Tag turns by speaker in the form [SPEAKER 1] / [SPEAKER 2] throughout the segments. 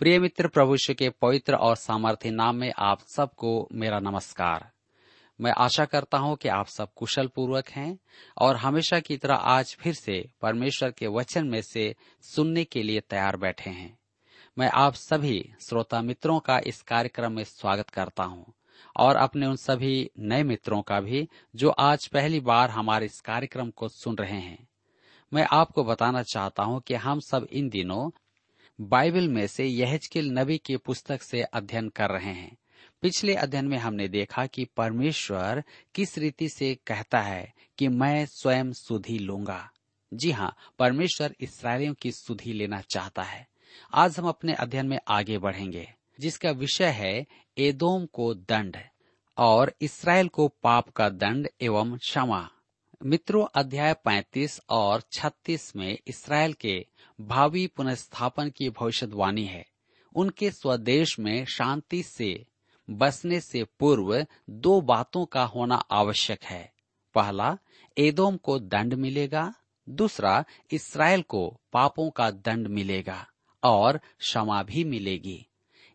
[SPEAKER 1] प्रिय मित्र, प्रभु श्री के पवित्र और सामर्थ्य नाम में आप सबको मेरा नमस्कार। मैं आशा करता हूँ कि आप सब कुशल पूर्वक हैं और हमेशा की तरह आज फिर से परमेश्वर के वचन में से सुनने के लिए तैयार बैठे हैं। मैं आप सभी श्रोता मित्रों का इस कार्यक्रम में स्वागत करता हूँ और अपने उन सभी नए मित्रों का भी जो आज पहली बार हमारे इस कार्यक्रम को सुन रहे हैं। मैं आपको बताना चाहता हूँ कि हम सब इन दिनों बाइबल में से यहजकेल नबी की पुस्तक से अध्ययन कर रहे हैं। पिछले अध्ययन में हमने देखा कि परमेश्वर किस रीति से कहता है कि मैं स्वयं सुधी लूँगा। जी हाँ परमेश्वर इसराइलियों की सुधी लेना चाहता है। आज हम अपने अध्ययन में आगे बढ़ेंगे, जिसका विषय है एदोम को दंड और इसराइल को पाप का दंड एवं क्षमा। मित्रों, अध्याय 35 और 36 में इसराइल के भावी पुनर्स्थापन की भविष्यवाणी है। उनके स्वदेश में शांति से, बसने से पूर्व दो बातों का होना आवश्यक है। पहला, एदोम को दंड मिलेगा। दूसरा, इसराइल को पापों का दंड मिलेगा और क्षमा भी मिलेगी।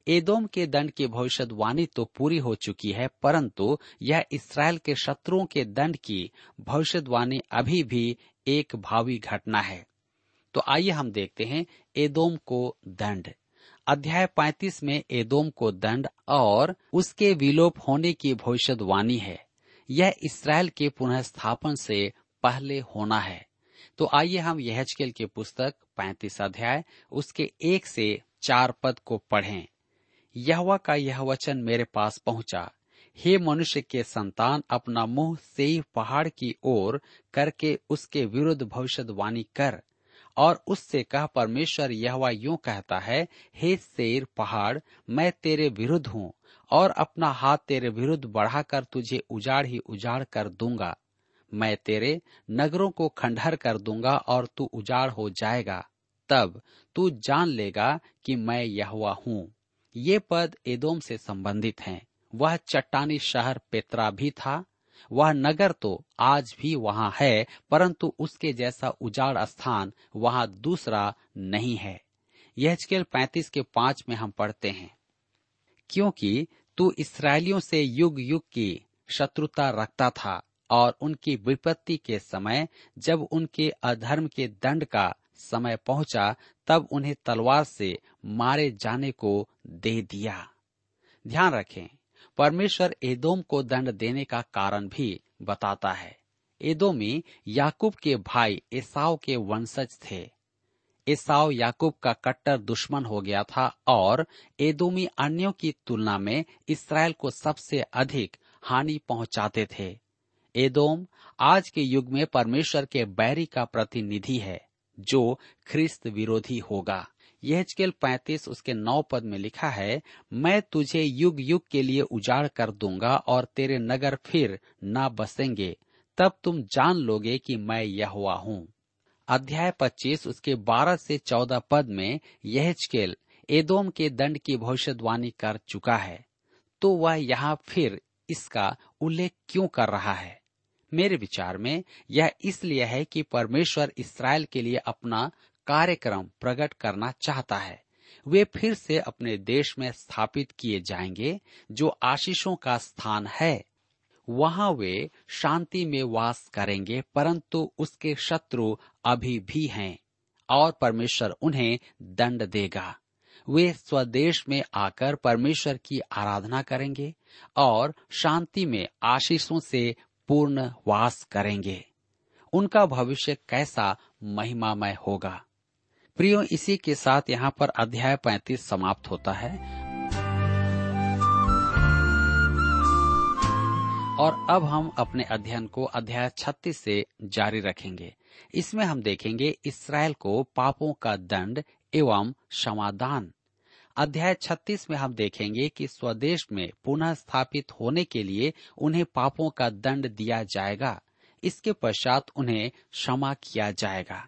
[SPEAKER 1] एदोम के दंड की भविष्यवाणी तो पूरी हो चुकी है, परंतु यह इसराइल के शत्रुओं के दंड की भविष्यवाणी अभी भी एक भावी घटना है। तो आइए हम देखते हैं एदोम को दंड। अध्याय 35 में एदोम को दंड और उसके विलोप होने की भविष्यवाणी है। यह इसराइल के पुनः स्थापन से पहले होना है। तो आइए हम यहजकेल की पुस्तक 35 अध्याय उसके एक से चार पद को पढ़ें। यहवा का यह वचन मेरे पास पहुँचा। हे मनुष्य के संतान, अपना मुँह सेई पहाड़ की ओर करके उसके विरुद्ध भविष्यवाणी कर, और उससे कह, परमेश्वर यहवा यूँ कहता है, हे शेर पहाड़, मैं तेरे विरुद्ध हूँ, और अपना हाथ तेरे विरुद्ध बढ़ाकर तुझे उजाड़ ही उजाड़ कर दूँगा। मैं तेरे नगरों को खंडहर कर दूँगा, और तू उजाड़ हो जाएगा। तब तू जान लेगा कि मैं यहवा हूँ। ये पद एदोम से संबंधित हैं। वह चट्टानी शहर पेत्रा भी था। वह नगर तो आज भी वहाँ है, परंतु उसके जैसा उजाड़ स्थान वहाँ दूसरा नहीं है। यह पैंतीस के पाँच में हम पढ़ते हैं। क्योंकि तू इसराइलियों से युग युग की शत्रुता रखता था और उनकी विपत्ति के समय जब उनके अधर्म के दंड का समय पहुँचा, तब उन्हें तलवार से मारे जाने को दे दिया। ध्यान रखें, परमेश्वर एदोम को दंड देने का कारण भी बताता है। एदोमी याकूब के भाई एसाव के वंशज थे। एसाव याकूब का कट्टर दुश्मन हो गया था और एदोमी अन्यों की तुलना में इसराइल को सबसे अधिक हानि पहुंचाते थे। एदोम आज के युग में परमेश्वर के बैरी का प्रतिनिधि है। जो ख्रिस्त विरोधी होगा। यहजकेल पैंतीस उसके नौ पद में लिखा है, मैं तुझे युग युग के लिए उजाड़ कर दूँगा और तेरे नगर फिर न बसेंगे। तब तुम जान लोगे कि मैं यहुआ हूँ। अध्याय 25 उसके 12 से 14 पद में यहजकेल एदोम के दंड की भविष्यवाणी कर चुका है। तो वह यहाँ फिर इसका उल्लेख क्यों कर रहा है? मेरे विचार में यह इसलिए है कि परमेश्वर इसराइल के लिए अपना कार्यक्रम प्रकट करना चाहता है। वे फिर से अपने देश में स्थापित किए जाएँगे, जो आशीषों का स्थान है। वहाँ वे शांति में वास करेंगे, परंतु उसके शत्रु अभी भी हैं, और परमेश्वर उन्हें दंड देगा। वे स्वदेश में आकर परमेश्वर की आराधना करेंगे, और शांति में आशीषों से पूर्ण वास करेंगे। उनका भविष्य कैसा महिमामय होगा। प्रियो, इसी के साथ यहाँ पर अध्याय 35 समाप्त होता है। और अब हम अपने अध्ययन को अध्याय 36 से जारी रखेंगे। इसमें हम देखेंगे इसराइल को पापों का दंड एवं समाधान। अध्याय 36 में हम देखेंगे कि स्वदेश में पुनः स्थापित होने के लिए उन्हें पापों का दंड दिया जाएगा। इसके पश्चात उन्हें क्षमा किया जाएगा।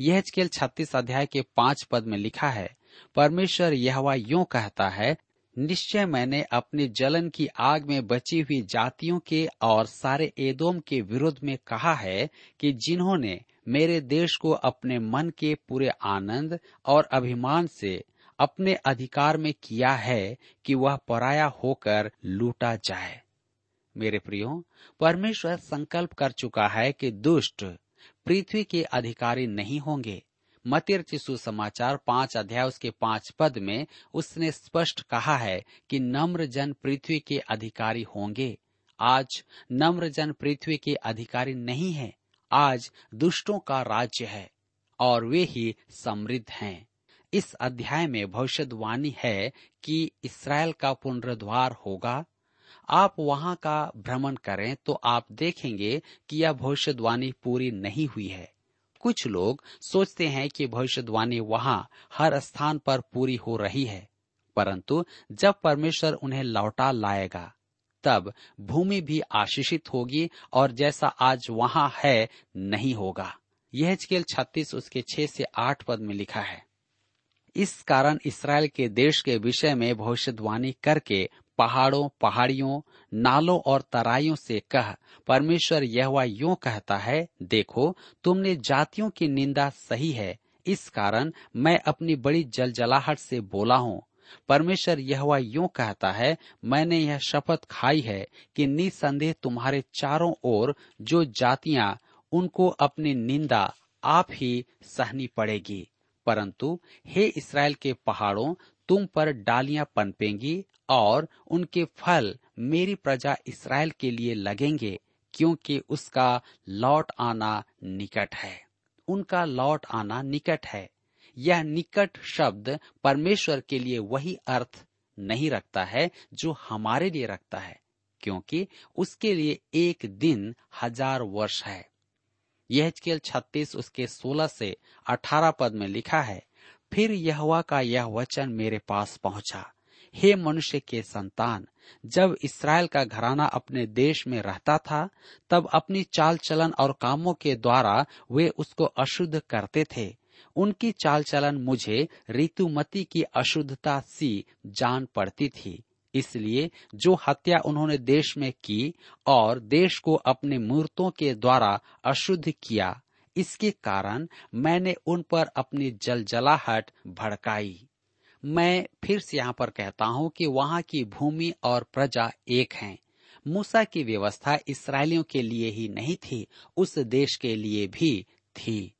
[SPEAKER 1] यह केवल छत्तीस अध्याय के पाँच पद में लिखा है, परमेश्वर यह यूँ कहता है, निश्चय मैंने अपने जलन की आग में बची हुई जातियों के और सारे एदोम के विरुद्ध में कहा है कि जिन्होंने मेरे देश को अपने मन के पूरे आनंद और अभिमान से अपने अधिकार में किया है कि वह पराया होकर लूटा जाए। मेरे प्रियो, परमेश्वर संकल्प कर चुका है कि दुष्ट पृथ्वी के अधिकारी नहीं होंगे। मतिर चिशु समाचार पाँच अध्याय उसके पाँच पद में उसने स्पष्ट कहा है कि नम्र जन पृथ्वी के अधिकारी होंगे। आज नम्र जन पृथ्वी के अधिकारी नहीं है। आज दुष्टों का राज्य है और वे ही समृद्ध हैं। इस अध्याय में भविष्यवाणी है कि इसराइल का पुनरुद्वार होगा। आप वहाँ का भ्रमण करें तो आप देखेंगे कि यह भविष्यवाणी पूरी नहीं हुई है। कुछ लोग सोचते हैं कि भविष्यवाणी वहाँ हर स्थान पर पूरी हो रही है, परंतु जब परमेश्वर उन्हें लौटा लाएगा, तब भूमि भी आशीषित होगी और जैसा आज वहाँ है नहीं होगा। यह छत्तीस उसके छह से आठ पद में लिखा है। इस कारण इसराइल के देश के विषय में भविष्यवाणी करके पहाड़ों, पहाड़ियों, नालों और तराइयों से कह, परमेश्वर यह यूँ कहता है, देखो, तुमने जातियों की निंदा सही है। इस कारण मैं अपनी बड़ी जलजलाहट से बोला हूँ। परमेश्वर यह यूँ कहता है, मैंने यह शपथ खाई है कि निसंदेह तुम्हारे चारों ओर जो जातियाँ, उनको अपनी निंदा आप ही सहनी पड़ेगी। परंतु हे इसराइल के पहाड़ों, तुम पर डालियाँ पनपेंगी और उनके फल मेरी प्रजा इसराइल के लिए लगेंगे, क्योंकि उसका लौट आना निकट है। उनका लौट आना निकट है। यह निकट शब्द परमेश्वर के लिए वही अर्थ नहीं रखता है जो हमारे लिए रखता है, क्योंकि उसके लिए एक दिन हज़ार वर्ष है। यह केवल छत्तीस उसके सोलह से अठारह पद में लिखा है, फिर यहवा का यह वचन मेरे पास पहुँचा। हे मनुष्य के संतान, जब इसराइल का घराना अपने देश में रहता था, तब अपनी चाल चलन और कामों के द्वारा वे उसको अशुद्ध करते थे। उनकी चाल चलन मुझे ऋतुमती की अशुद्धता सी जान पड़ती थी। इसलिए जो हत्या उन्होंने देश में की और देश को अपने मूर्तों के द्वारा अशुद्ध किया, इसके कारण मैंने उन पर अपनी जलजलाहट भड़काई मैं फिर से यहाँ पर कहता हूँ कि वहाँ की भूमि और प्रजा एक हैं। मूसा की व्यवस्था इसराइलियों के लिए ही नहीं थी, उस देश के लिए भी थी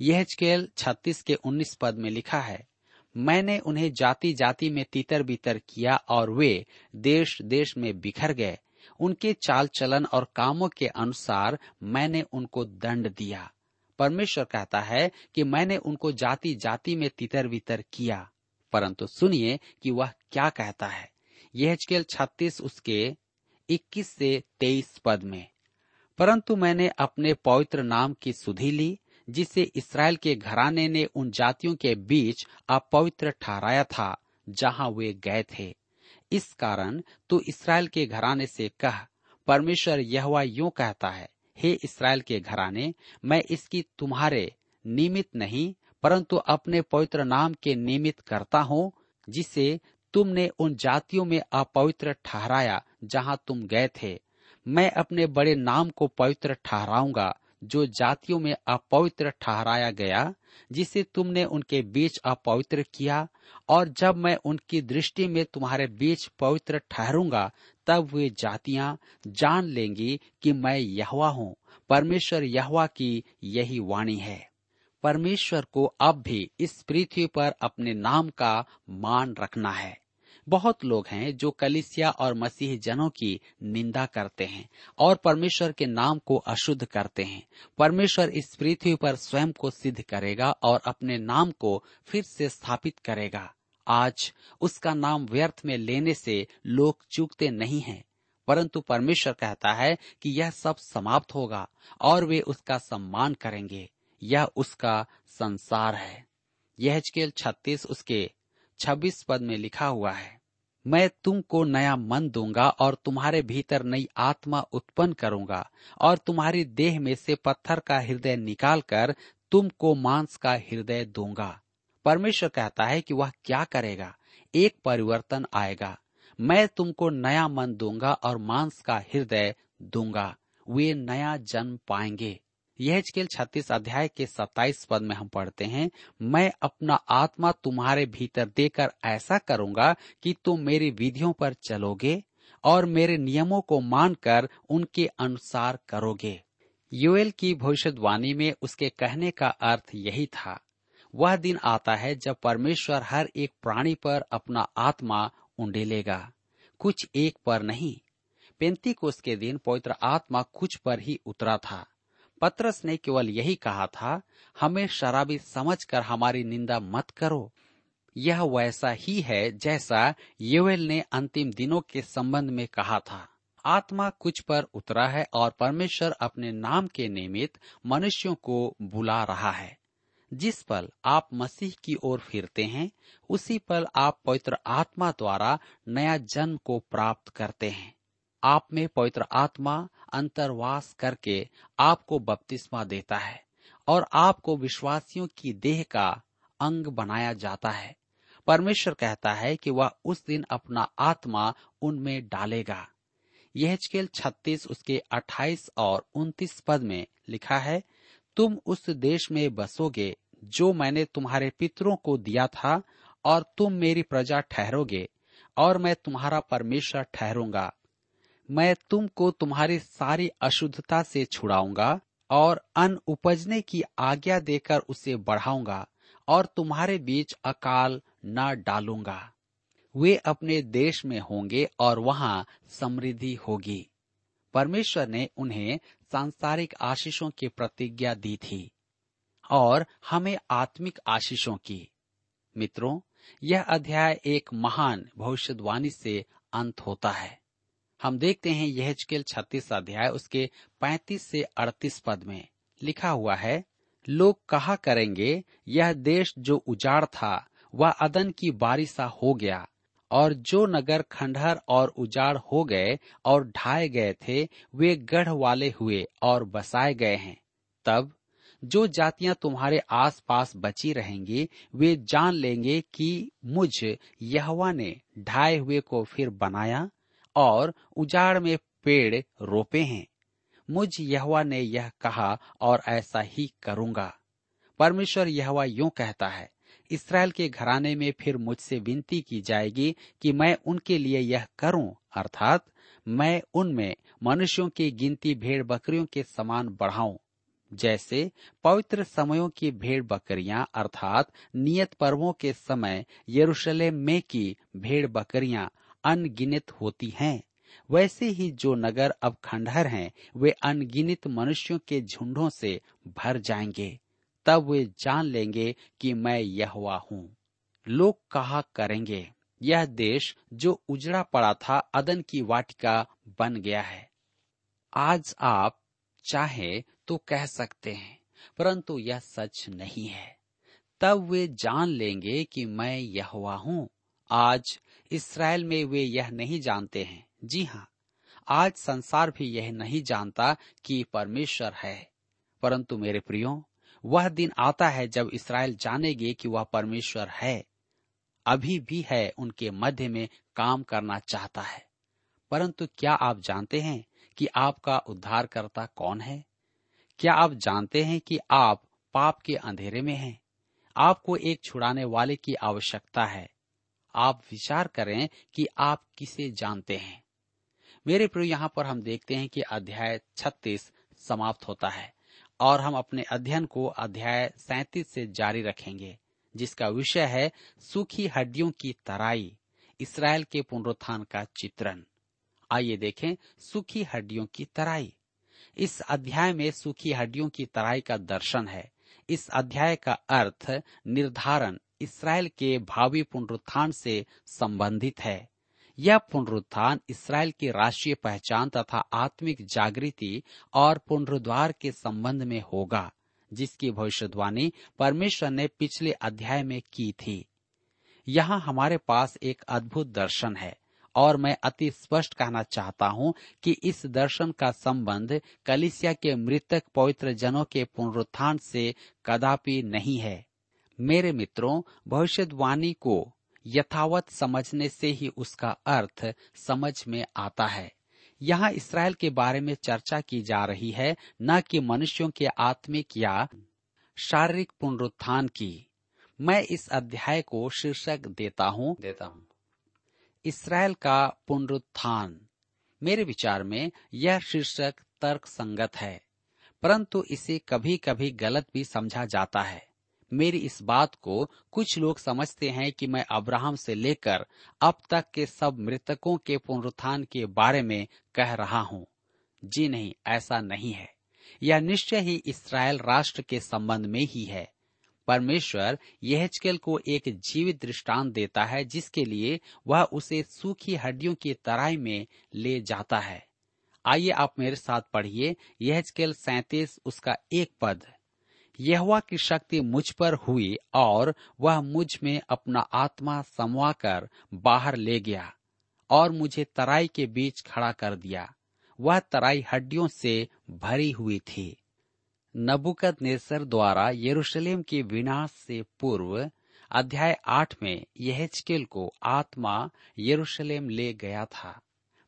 [SPEAKER 1] यह छत्तीस के उन्नीस पद में लिखा है मैंने उन्हें जाति जाति में तितर बीतर किया और वे देश देश में बिखर गए। उनके चाल चलन और कामों के अनुसार मैंने उनको दंड दिया। परमेश्वर कहता है कि मैंने उनको जाति जाति में तितर बितर किया। परंतु सुनिए कि वह क्या कहता है। यह चकेल छत्तीस उसके इक्कीस से तेईस पद में, परंतु मैंने अपने पवित्र नाम की सुधि ली जिसे इसराइल के घराने ने उन जातियों के बीच अपवित्र ठहराया था, जहाँ वे गए थे। इस कारण तू इसराइल के घराने से कह, परमेश्वर यह यूँ कहता है, हे इसराइल के घराने, मैं इसकी तुम्हारे निमित नहीं, परंतु अपने पवित्र नाम के निमित्त करता हूँ, जिसे तुमने उन जातियों में अपवित्र ठहराया, जहाँ तुम गए थे। मैं अपने बड़े नाम को पवित्र ठहराऊँगा जो जातियों में अपवित्र ठहराया गया, जिसे तुमने उनके बीच अपवित्र किया, और जब मैं उनकी दृष्टि में तुम्हारे बीच पवित्र ठहरूँगा, तब वे जातियाँ जान लेंगी कि मैं यहवा हूँ। परमेश्वर यहवा की यही वाणी है। परमेश्वर को अब भी इस पृथ्वी पर अपने नाम का मान रखना है। बहुत लोग हैं जो कलिसिया और मसीह जनों की निंदा करते हैं और परमेश्वर के नाम को अशुद्ध करते हैं। परमेश्वर इस पृथ्वी पर स्वयं को सिद्ध करेगा और अपने नाम को फिर से स्थापित करेगा। आज उसका नाम व्यर्थ में लेने से लोग चूकते नहीं हैं, परंतु परमेश्वर कहता है कि यह सब समाप्त होगा और वे उसका सम्मान करेंगे। यह उसका संसार है। यह छत्तीस उसके छब्बीस पद में लिखा हुआ है, मैं तुमको नया मन दूँगा और तुम्हारे भीतर नई आत्मा उत्पन्न करूँगा और तुम्हारी देह में से पत्थर का हृदय निकालकर तुमको मांस का हृदय दूँगा। परमेश्वर कहता है कि वह क्या करेगा? एक परिवर्तन आएगा। मैं तुमको नया मन दूँगा और मांस का हृदय दूँगा। वे नया जन्म पाएँगे। यह चकेल छत्तीस अध्याय के सत्ताईस पद में हम पढ़ते हैं, मैं अपना आत्मा तुम्हारे भीतर देकर ऐसा करूँगा कि तुम मेरी विधियों पर चलोगे और मेरे नियमों को मानकर उनके अनुसार करोगे। योएल की भविष्यवाणी में उसके कहने का अर्थ यही था। वह दिन आता है जब परमेश्वर हर एक प्राणी पर अपना आत्मा उंडेलेगा कुछ एक पर नहीं। पेंती को उसके दिन पवित्र आत्मा कुछ पर ही उतरा था। पत्रस ने केवल यही कहा था, हमें शराबी समझकर हमारी निंदा मत करो। यह वैसा ही है जैसा योवेल ने अंतिम दिनों के संबंध में कहा था। आत्मा कुछ पर उतरा है और परमेश्वर अपने नाम के निमित्त मनुष्यों को बुला रहा है। जिस पल आप मसीह की ओर फिरते हैं, उसी पल आप पवित्र आत्मा द्वारा नया जन्म को प्राप्त करते हैं। आप में पवित्र आत्मा अंतरवास करके आपको बपतिस्मा देता है और आपको विश्वासियों की देह का अंग बनाया जाता है। परमेश्वर कहता है कि वह उस दिन अपना आत्मा उनमें डालेगा। यह छत्तीस उसके अट्ठाईस और उन्तीस पद में लिखा है, तुम उस देश में बसोगे, जो मैंने तुम्हारे पितरों को दिया था, और तुम मेरी प्रजा ठहरोगे, और मैं तुम्हारा परमेश्वर ठहरूँगा। मैं तुमको तुम्हारी सारी अशुद्धता से छुड़ाऊँगा और अन्न उपजने की आज्ञा देकर उसे बढ़ाऊँगा और तुम्हारे बीच अकाल न डालूँगा। वे अपने देश में होंगे और वहाँ समृद्धि होगी। परमेश्वर ने उन्हें सांसारिक आशीषों की प्रतिज्ञा दी थी और हमें आत्मिक आशीषों की। मित्रों, यह अध्याय एक महान भविष्यवाणी से अंत होता है। हम देखते हैं यह छत्तीस अध्याय, उसके पैंतीस से अड़तीस पद में लिखा हुआ है, लोग कहा करेंगे, यह देश जो उजाड़ था, वह अदन की बारिशा हो गया, और जो नगर खंडहर और उजाड़ हो गए और ढाए गए थे, वे गढ़ वाले हुए और बसाए गए हैं। तब जो जातियाँ तुम्हारे आसपास बची रहेंगी, वे जान लेंगे कि मुझ यहवा ने ढाए हुए को फिर बनाया और उजाड़ में पेड़ रोपे हैं। मुझ यहवा ने यह कहा और ऐसा ही करूँगा। परमेश्वर यहवा यूँ कहता है, इसराइल के घराने में फिर मुझसे विनती की जाएगी कि मैं उनके लिए यह करूँ, अर्थात मैं उनमें मनुष्यों की गिनती भेड़ बकरियों के समान बढ़ाऊं। जैसे पवित्र समयों की भेड़ बकरियाँ अर्थात नियत पर्वों के समय यरूशलेम में की भेड़ बकरियाँ अनगिनत होती हैं। वैसे ही जो नगर अब खंडहर हैं, वे अनगिनत मनुष्यों के झुंडों से भर जाएँगे। तब वे जान लेंगे कि मैं यहवा हूँ। लोग कहा करेंगे, यह देश जो उजड़ा पड़ा था अदन की वाटिका बन गया है। आज आप चाहे तो कह सकते हैं, परंतु यह सच नहीं है। तब वे जान लेंगे कि मैं यहवा हूँ। आज इसराइल में वे यह नहीं जानते हैं। जी हाँ आज संसार भी यह नहीं जानता कि परमेश्वर है। परंतु मेरे प्रियो, वह दिन आता है जब इसराइल जानेगे कि वह परमेश्वर है। अभी भी है उनके मध्य में काम करना चाहता है। परंतु क्या आप जानते हैं कि आपका उद्धारकर्ता कौन है? क्या आप जानते हैं कि आप पाप के अंधेरे में हैं? आपको एक छुड़ाने वाले की आवश्यकता है। आप विचार करें कि आप किसे जानते हैं। मेरे प्रियो, यहाँ पर हम देखते हैं कि अध्याय 36 समाप्त होता है और हम अपने अध्ययन को अध्याय सैतीस से जारी रखेंगे, जिसका विषय है सूखी हड्डियों की तराई, इसराइल के पुनरुत्थान का चित्रण। आइए देखें सूखी हड्डियों की तराई। इस अध्याय में सूखी हड्डियों की तराई का दर्शन है। इस अध्याय का अर्थ निर्धारण इसराइल के भावी पुनरुत्थान से संबंधित है। यह पुनरुत्थान इसराइल की राष्ट्रीय पहचान तथा आत्मिक जागृति और पुनरुद्वार के संबंध में होगा, जिसकी भविष्यवाणी परमेश्वर ने पिछले अध्याय में की थी। यहाँ हमारे पास एक अद्भुत दर्शन है, और मैं अति स्पष्ट कहना चाहता हूँ कि इस दर्शन का संबंध कलिसिया के मृतक पवित्र जनों के पुनरुत्थान से कदापि नहीं है। मेरे मित्रों भविष्यवाणी को यथावत समझने से ही उसका अर्थ समझ में आता है। यहाँ इसराइल के बारे में चर्चा की जा रही है न कि मनुष्यों के आत्मिक या शारीरिक पुनरुत्थान की। मैं इस अध्याय को शीर्षक देता हूँ। देता हूँ। इसराइल का पुनरुत्थान। मेरे विचार में यह शीर्षक तर्क संगत है परंतु इसे कभी कभी गलत भी समझा जाता है। मेरी इस बात को कुछ लोग समझते हैं कि मैं अब्राहम से लेकर अब तक के सब मृतकों के पुनरुत्थान के बारे में कह रहा हूँ। जी नहीं, ऐसा नहीं है। यह निश्चय ही इसराइल राष्ट्र के संबंध में ही है। परमेश्वर यहचकेल को एक जीवित दृष्टांत देता है, जिसके लिए वह उसे सूखी हड्डियों की तराई में ले जाता है। आइए आप मेरे साथ पढ़िए यहचकेल सैतीस, उसका एक पद। यहवा की शक्ति मुझ पर हुई और वह मुझमें अपना आत्मा समवा कर बाहर ले गया और मुझे तराई के बीच खड़ा कर दिया। वह तराई हड्डियों से भरी हुई थी। नबुकत नेसर द्वारा यरूशलेम के विनाश से पूर्व अध्याय आठ में यहचकेल को आत्मा यरूशलेम ले गया था।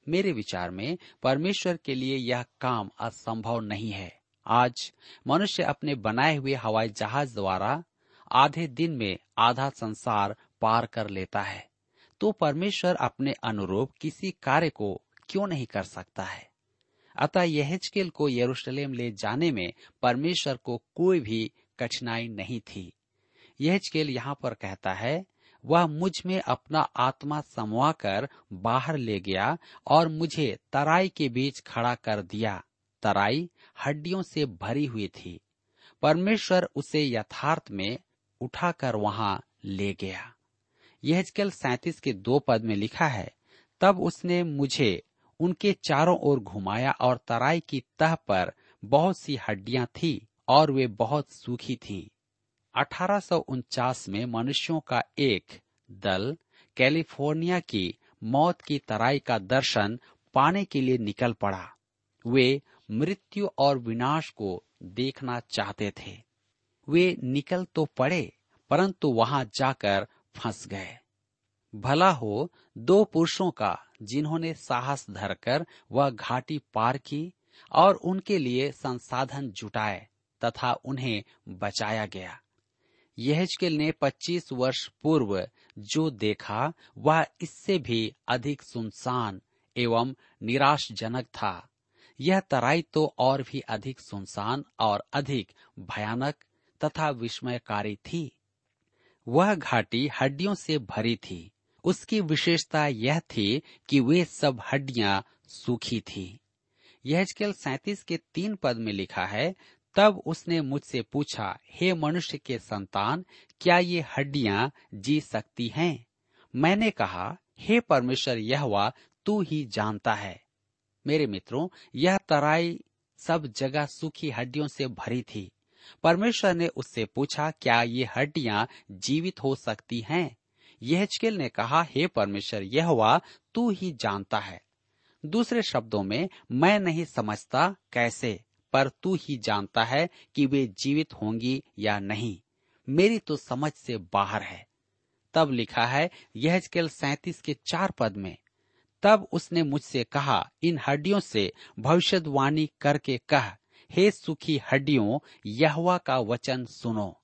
[SPEAKER 1] मेरे विचार में परमेश्वर के लिए यह काम असंभव नहीं है। आज मनुष्य अपने बनाए हुए हवाई जहाज़ द्वारा आधे दिन में आधा संसार पार कर लेता है। तो परमेश्वर अपने अनुरूप किसी कार्य को क्यों नहीं कर सकता है? अतः यहजकेल को यरूशलेम ले जाने में परमेश्वर को कोई भी कठिनाई नहीं थी। यहजकेल यहाँ पर कहता है, वह मुझमें अपना आत्मा समवा कर बाहर ले गया और मुझे तराई के बीच खड़ा कर दिया। तराई हड्डियों से भरी हुई थी। परमेश्वर उसे यथार्थ में उठाकर वहाँ ले गया। यह सैतीस के दो पद में लिखा है, तब उसने मुझे उनके चारों ओर घुमाया और तराई की तह पर बहुत सी हड्डियाँ थी और वे बहुत सूखी थी। अठारह सौ उनचास में मनुष्यों का एक दल कैलिफ़ोर्निया की मौत की तराई का दर्शन पाने के लिए निकल पड़ा। वे मृत्यु और विनाश को देखना चाहते थे। वे निकल तो पड़े, परंतु वहाँ जाकर फंस गए। भला हो, दो पुरुषों का, जिन्होंने साहस धरकर वह घाटी पार की और उनके लिए संसाधन जुटाए तथा उन्हें बचाया गया। यहजकेल ने 25 वर्ष पूर्व जो देखा, वह इससे भी अधिक सुनसान एवं निराशजनक था। यह तराई तो और भी अधिक सुनसान और अधिक भयानक तथा विस्मयकारी थी। वह घाटी हड्डियों से भरी थी। उसकी विशेषता यह थी कि वे सब हड्डियाँ सूखी थी। यह सैतीस के तीन पद में लिखा है, तब उसने मुझसे पूछा, हे मनुष्य के संतान, क्या ये हड्डियाँ जी सकती हैं? मैंने कहा, हे परमेश्वर यह तू ही जानता है। मेरे मित्रों, यह तराई सब जगह सूखी हड्डियों से भरी थी। परमेश्वर ने उससे पूछा, क्या ये हड्डियाँ जीवित हो सकती हैं? यहचकेल ने कहा, हे परमेश्वर यह हुआ तू ही जानता है। दूसरे शब्दों में, मैं नहीं समझता कैसे, पर तू ही जानता है कि वे जीवित होंगी या नहीं। मेरी तो समझ से बाहर है। तब लिखा है यह सैतीस के चार पद में तब उसने मुझसे कहा, इन हड्डियों से भविष्यवाणी करके कह, हे सुखी हड्डियों, यहवा का वचन सुनो।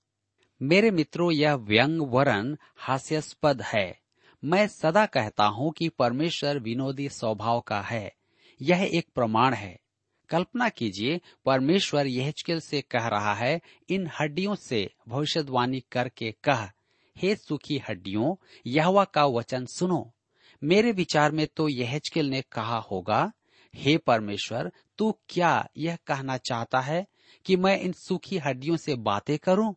[SPEAKER 1] मेरे मित्रों, यह व्यंग वरण हास्यास्पद है। मैं सदा कहता हूँ कि परमेश्वर विनोदी स्वभाव का है। यह एक प्रमाण है। कल्पना कीजिए, परमेश्वर यहजकेल से कह रहा है, इन हड्डियों से भविष्यवाणी करके कह, हे सुखी हड्डियों, यहवा का वचन सुनो। मेरे विचार में तो यहजकेल ने कहा होगा, हे परमेश्वर, तू क्या यह कहना चाहता है कि मैं इन सूखी हड्डियों से बातें करूँ?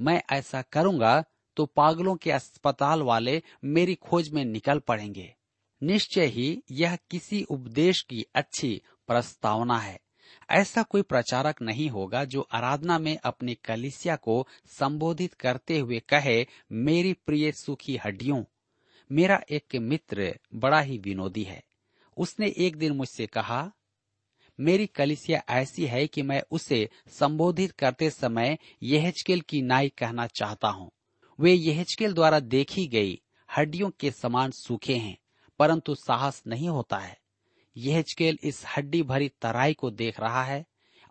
[SPEAKER 1] मैं ऐसा करूँगा तो पागलों के अस्पताल वाले मेरी खोज में निकल पड़ेंगे। निश्चय ही यह किसी उपदेश की अच्छी प्रस्तावना है। ऐसा कोई प्रचारक नहीं होगा जो आराधना में अपनी कलिसिया को संबोधित करते हुए कहे, मेरी प्रिय सुखी हड्डियों मेरा एक मित्र बड़ा ही विनोदी है। उसने एक दिन मुझसे कहा, मेरी कलिसिया ऐसी है कि मैं उसे संबोधित करते समय यहजकेल की नाई कहना चाहता हूँ। वे यहजकेल द्वारा देखी गई हड्डियों के समान सूखे हैं, परंतु साहस नहीं होता है। यहजकेल इस हड्डी भरी तराई को देख रहा है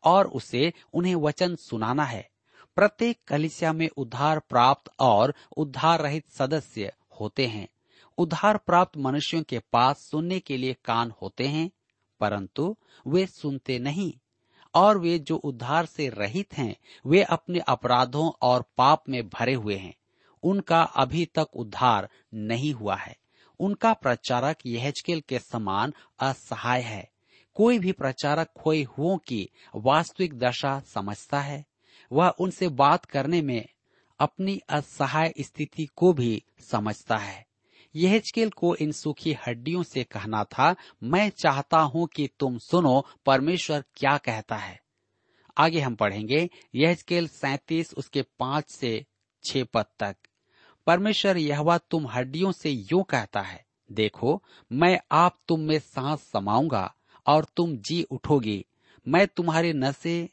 [SPEAKER 1] और उसे उन्हें वचन सुनाना है। प्रत्येक कलिसिया में उद्धार प्राप्त और उद्धार रहित सदस्य होते हैं। उद्धार प्राप्त मनुष्यों के पास सुनने के लिए कान होते हैं, परंतु वे सुनते नहीं, और वे जो उद्धार से रहित हैं, वे अपने अपराधों और पाप में भरे हुए हैं। उनका अभी तक उद्धार नहीं हुआ है। उनका प्रचारक यहजकेल के समान असहाय है। कोई भी प्रचारक खोए हुओं की वास्तविक दशा समझता है। वह उनसे बात करने में अपनी असहाय स्थिति को भी समझता है। यहजकेल को इन सूखी हड्डियों से कहना था, मैं चाहता हूँ कि तुम सुनो, परमेश्वर क्या कहता है? आगे हम पढ़ेंगे यहजकेल सैतीस, उसके पाँच से छह पद तक। परमेश्वर यहवा तुम हड्डियों से यूँ कहता है, देखो, मैं आप तुम में सांस समाऊँगा और तुम जी उठोगी। मैं तुम्हारे नशे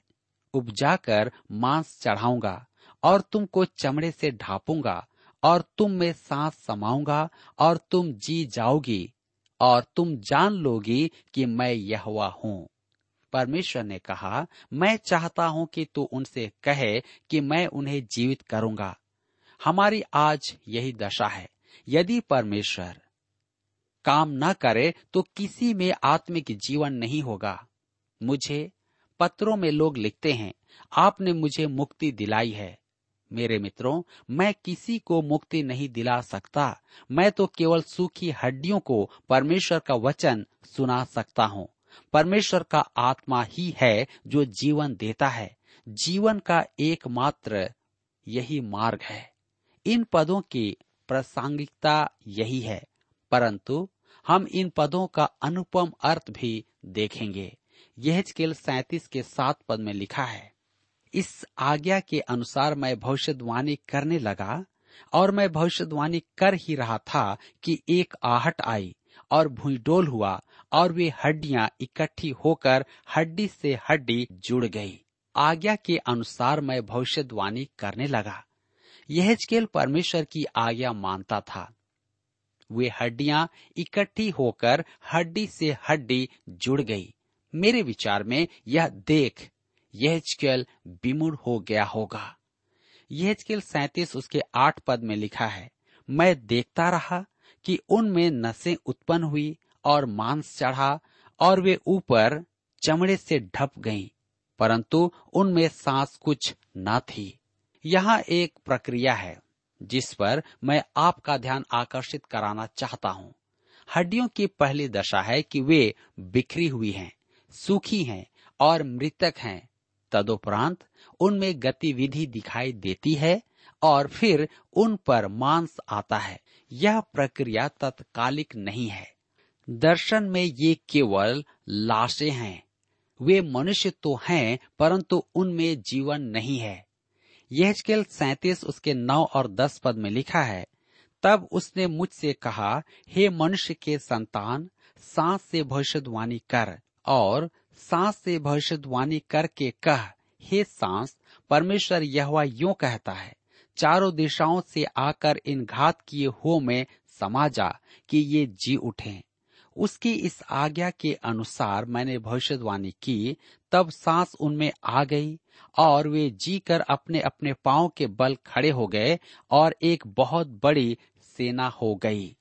[SPEAKER 1] उपजाकर मांस चढ़ाऊँगा और तुमको चमड़े से ढापूँगा। और तुम में सांस समाऊँगा और तुम जी जाओगी और तुम जान लोगी कि मैं यहवा हूँ। परमेश्वर ने कहा, मैं चाहता हूँ कि तू उनसे कहे कि मैं उन्हें जीवित करूँगा। हमारी आज यही दशा है। यदि परमेश्वर काम न करे तो किसी में आत्मिक जीवन नहीं होगा। मुझे पत्रों में लोग लिखते हैं, आपने मुझे मुक्ति दिलाई है। मेरे मित्रों, मैं किसी को मुक्ति नहीं दिला सकता। मैं तो केवल सूखी हड्डियों को परमेश्वर का वचन सुना सकता हूँ। परमेश्वर का आत्मा ही है जो जीवन देता है। जीवन का एकमात्र यही मार्ग है। इन पदों की प्रासंगिकता यही है। परंतु हम इन पदों का अनुपम अर्थ भी देखेंगे। यह सैतीस के सात पद में लिखा है इस आज्ञा के अनुसार मैं भविष्यवाणी करने लगा और मैं भविष्यवाणी कर ही रहा था कि एक आहट आई और भूडोल हुआ और वे हड्डियाँ इकट्ठी होकर हड्डी से हड्डी जुड़ गई। आज्ञा के अनुसार मैं भविष्यवाणी करने लगा। यह स्केल परमेश्वर की आज्ञा मानता था। वे हड्डियाँ इकट्ठी होकर हड्डी से हड्डी जुड़ गई। मेरे विचार में यह देख यहजकेल विमुड़ हो गया होगा। यहजकेल सैतीस उसके आठ पद में लिखा है मैं देखता रहा कि उनमें नसें उत्पन्न हुई और मांस चढ़ा और वे ऊपर चमड़े से ढप गईं, परंतु उनमें सांस कुछ न थी। यहाँ एक प्रक्रिया है जिस पर मैं आपका ध्यान आकर्षित कराना चाहता हूँ। हड्डियों की पहली दशा है कि वे बिखरी हुई हैं, सूखी हैं और मृतक हैं। तदुपरांत उनमें गतिविधि दिखाई देती है और फिर उन पर मांस आता है। यह प्रक्रिया तत्कालिक नहीं है। दर्शन में ये केवल लाशें हैं। वे मनुष्य तो हैं, परंतु उनमें जीवन नहीं है। यह सैतीस उसके नौ और दस पद में लिखा है, तब उसने मुझसे कहा, हे मनुष्य के संतान, सांस से भविष्यवाणी कर और सांस से भविष्यवाणी करके कह, हे सांस, परमेश्वर यह यूँ कहता है, चारों दिशाओं से आकर इन घात किए हो में समा जा कि ये जी उठें। उसकी इस आज्ञा के अनुसार मैंने भविष्यवाणी की, तब सांस उनमें आ गई और वे जी कर अपने अपने पाँव के बल खड़े हो गए और एक बहुत बड़ी सेना हो गई।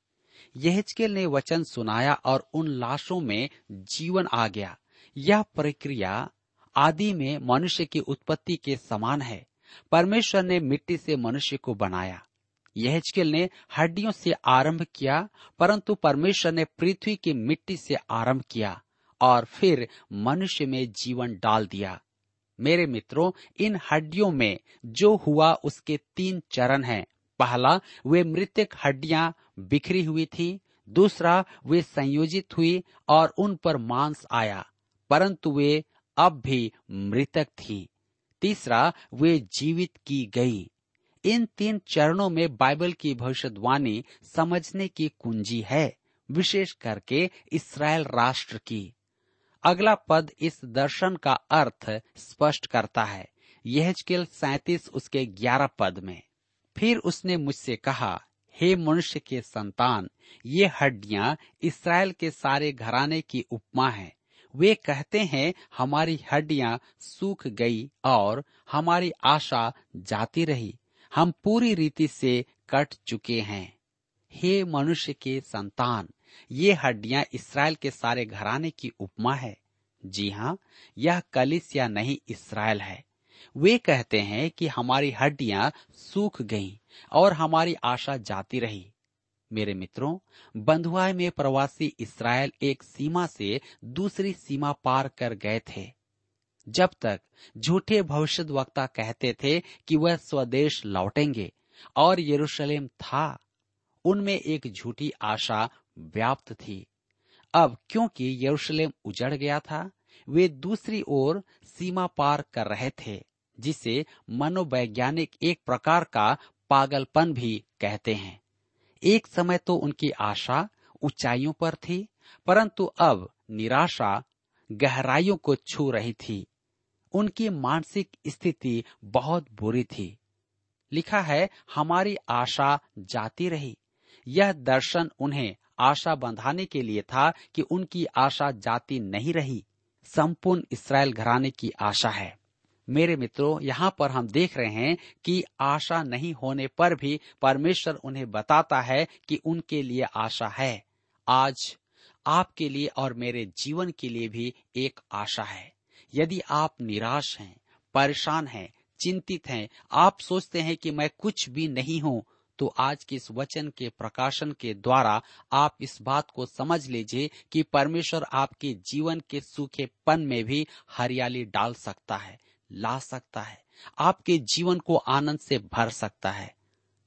[SPEAKER 1] यहजकेल ने वचन सुनाया और उन लाशों में जीवन आ गया। यह प्रक्रिया आदि में मनुष्य की उत्पत्ति के समान है। परमेश्वर ने मिट्टी से मनुष्य को बनाया। यहजकेल ने हड्डियों से आरंभ किया, परंतु परमेश्वर ने पृथ्वी की मिट्टी से आरंभ किया और फिर मनुष्य में जीवन डाल दिया। मेरे मित्रों, इन हड्डियों में जो हुआ उसके तीन चरण हैं। पहला, वे मृतक हड्डियाँ बिखरी हुई थी। दूसरा, वे संयोजित हुई और उन पर मांस आया। परंतु वे अब भी मृतक थी। तीसरा, वे जीवित की गई। इन तीन चरणों में बाइबल की भविष्यवाणी समझने की कुंजी है, विशेष करके इसराइल राष्ट्र की। अगला पद इस दर्शन का अर्थ स्पष्ट करता है। यह सैतीस उसके ग्यारह पद में। फिर उसने मुझसे कहा, हे मनुष्य के संतान, ये हड्डियाँ इसराइल के सारे घराने की उपमा है। वे कहते हैं, हमारी हड्डियाँ सूख गई और हमारी आशा जाती रही। हम पूरी रीति से कट चुके हैं। हे मनुष्य के संतान, ये हड्डियाँ इसराइल के सारे घराने की उपमा है। जी हाँ यह कलिस या नहीं, इसराइल है। वे कहते हैं कि हमारी हड्डियाँ सूख गईं और हमारी आशा जाती रही। मेरे मित्रों, बंधुआई में प्रवासी इसराइल एक सीमा से दूसरी सीमा पार कर गए थे। जब तक झूठे भविष्य वक्ता कहते थे कि वह स्वदेश लौटेंगे और यरूशलेम था, उनमें एक झूठी आशा व्याप्त थी। अब क्योंकि यरूशलेम उजड़ गया था, वे दूसरी ओर सीमा पार कर रहे थे, जिसे मनोवैज्ञानिक एक प्रकार का पागलपन भी कहते हैं। एक समय तो उनकी आशा ऊंचाइयों पर थी, परंतु अब निराशा गहराइयों को छू रही थी। उनकी मानसिक स्थिति बहुत बुरी थी। लिखा है, हमारी आशा जाती रही। यह दर्शन उन्हें आशा बंधाने के लिए था कि उनकी आशा जाती नहीं रही। संपूर्ण इसराइल घराने की आशा है। मेरे मित्रों, यहाँ पर हम देख रहे हैं कि आशा नहीं होने पर भी परमेश्वर उन्हें बताता है कि उनके लिए आशा है। आज आपके लिए और मेरे जीवन के लिए भी एक आशा है। यदि आप निराश हैं, परेशान हैं, चिंतित हैं, आप सोचते हैं कि मैं कुछ भी नहीं हूँ तो आज के इस वचन के प्रकाशन के द्वारा आप इस बात को समझ लीजिए कि परमेश्वर आपके जीवन के सूखेपन में भी हरियाली डाल सकता है। ला सकता है आपके जीवन को आनंद से भर सकता है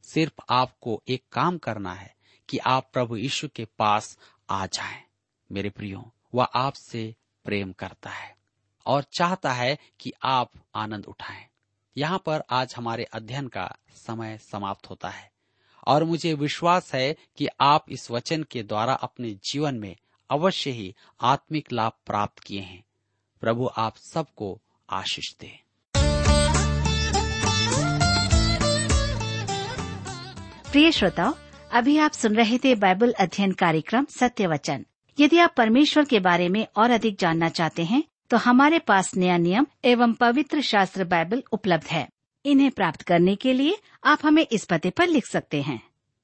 [SPEAKER 1] सिर्फ़ आपको एक काम करना है कि आप प्रभु यीशु के पास आ जाएँ। मेरे प्रियो वह आपसे प्रेम करता है और चाहता है कि आप आनंद उठाएँ। यहाँ पर आज हमारे अध्ययन का समय समाप्त होता है और मुझे विश्वास है कि आप इस वचन के द्वारा अपने जीवन में अवश्य ही आत्मिक लाभ प्राप्त किए हैं प्रभु आप सबको आशीष दे।
[SPEAKER 2] प्रिय श्रोताओ, अभी आप सुन रहे थे बाइबल अध्ययन कार्यक्रम सत्य वचन यदि आप परमेश्वर के बारे में और अधिक जानना चाहते हैं तो हमारे पास नया नियम एवं पवित्र शास्त्र बाइबल उपलब्ध है। इन्हें प्राप्त करने के लिए आप हमें इस पते पर लिख सकते हैं।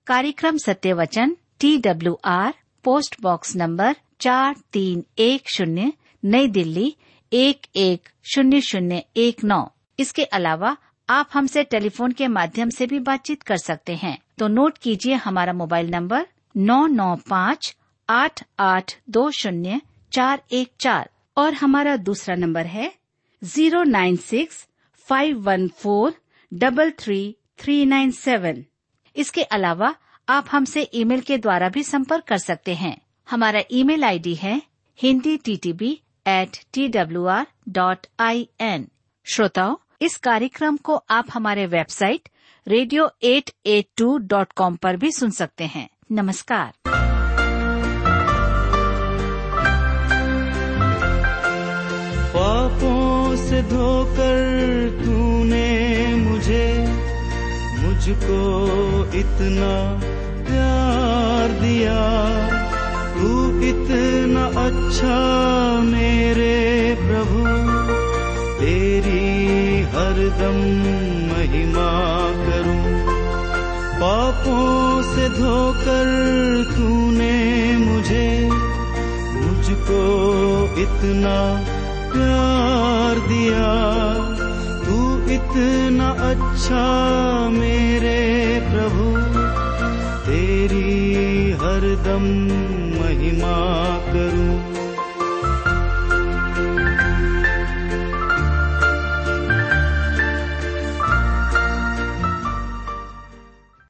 [SPEAKER 2] कार्यक्रम Satya Vachan T W R post box number चार तीन एक शून्य, नई दिल्ली एक एक शून्य शून्य एक नौ। इसके अलावा आप हमसे टेलीफोन के माध्यम से भी बातचीत कर सकते हैं। तो नोट कीजिए हमारा मोबाइल नंबर नौ नौ पाँच आठ आठ दो शून्य चार एक चार और हमारा दूसरा नंबर है zero nine six five one four double three three nine seven. इसके अलावा आप हमसे ईमेल के द्वारा भी संपर्क कर सकते हैं। हमारा ईमेल आईडी है Hindi T T B at T W R dot I N श्रोताओं, इस कार्यक्रम को आप हमारे website radio at at two dot com पर भी सुन सकते हैं। नमस्कार।
[SPEAKER 3] पापों से धोकर तूने मुझे, मुझको इतना प्यार दिया। तू इतना अच्छा मेरे प्रभु। तेरी हरदम महिमा करूँ। पापों से धोकर तूने मुझे, मुझको इतना प्यार दिया। तू इतना अच्छा मेरे प्रभु। तेरी हरदम महिमा करूँ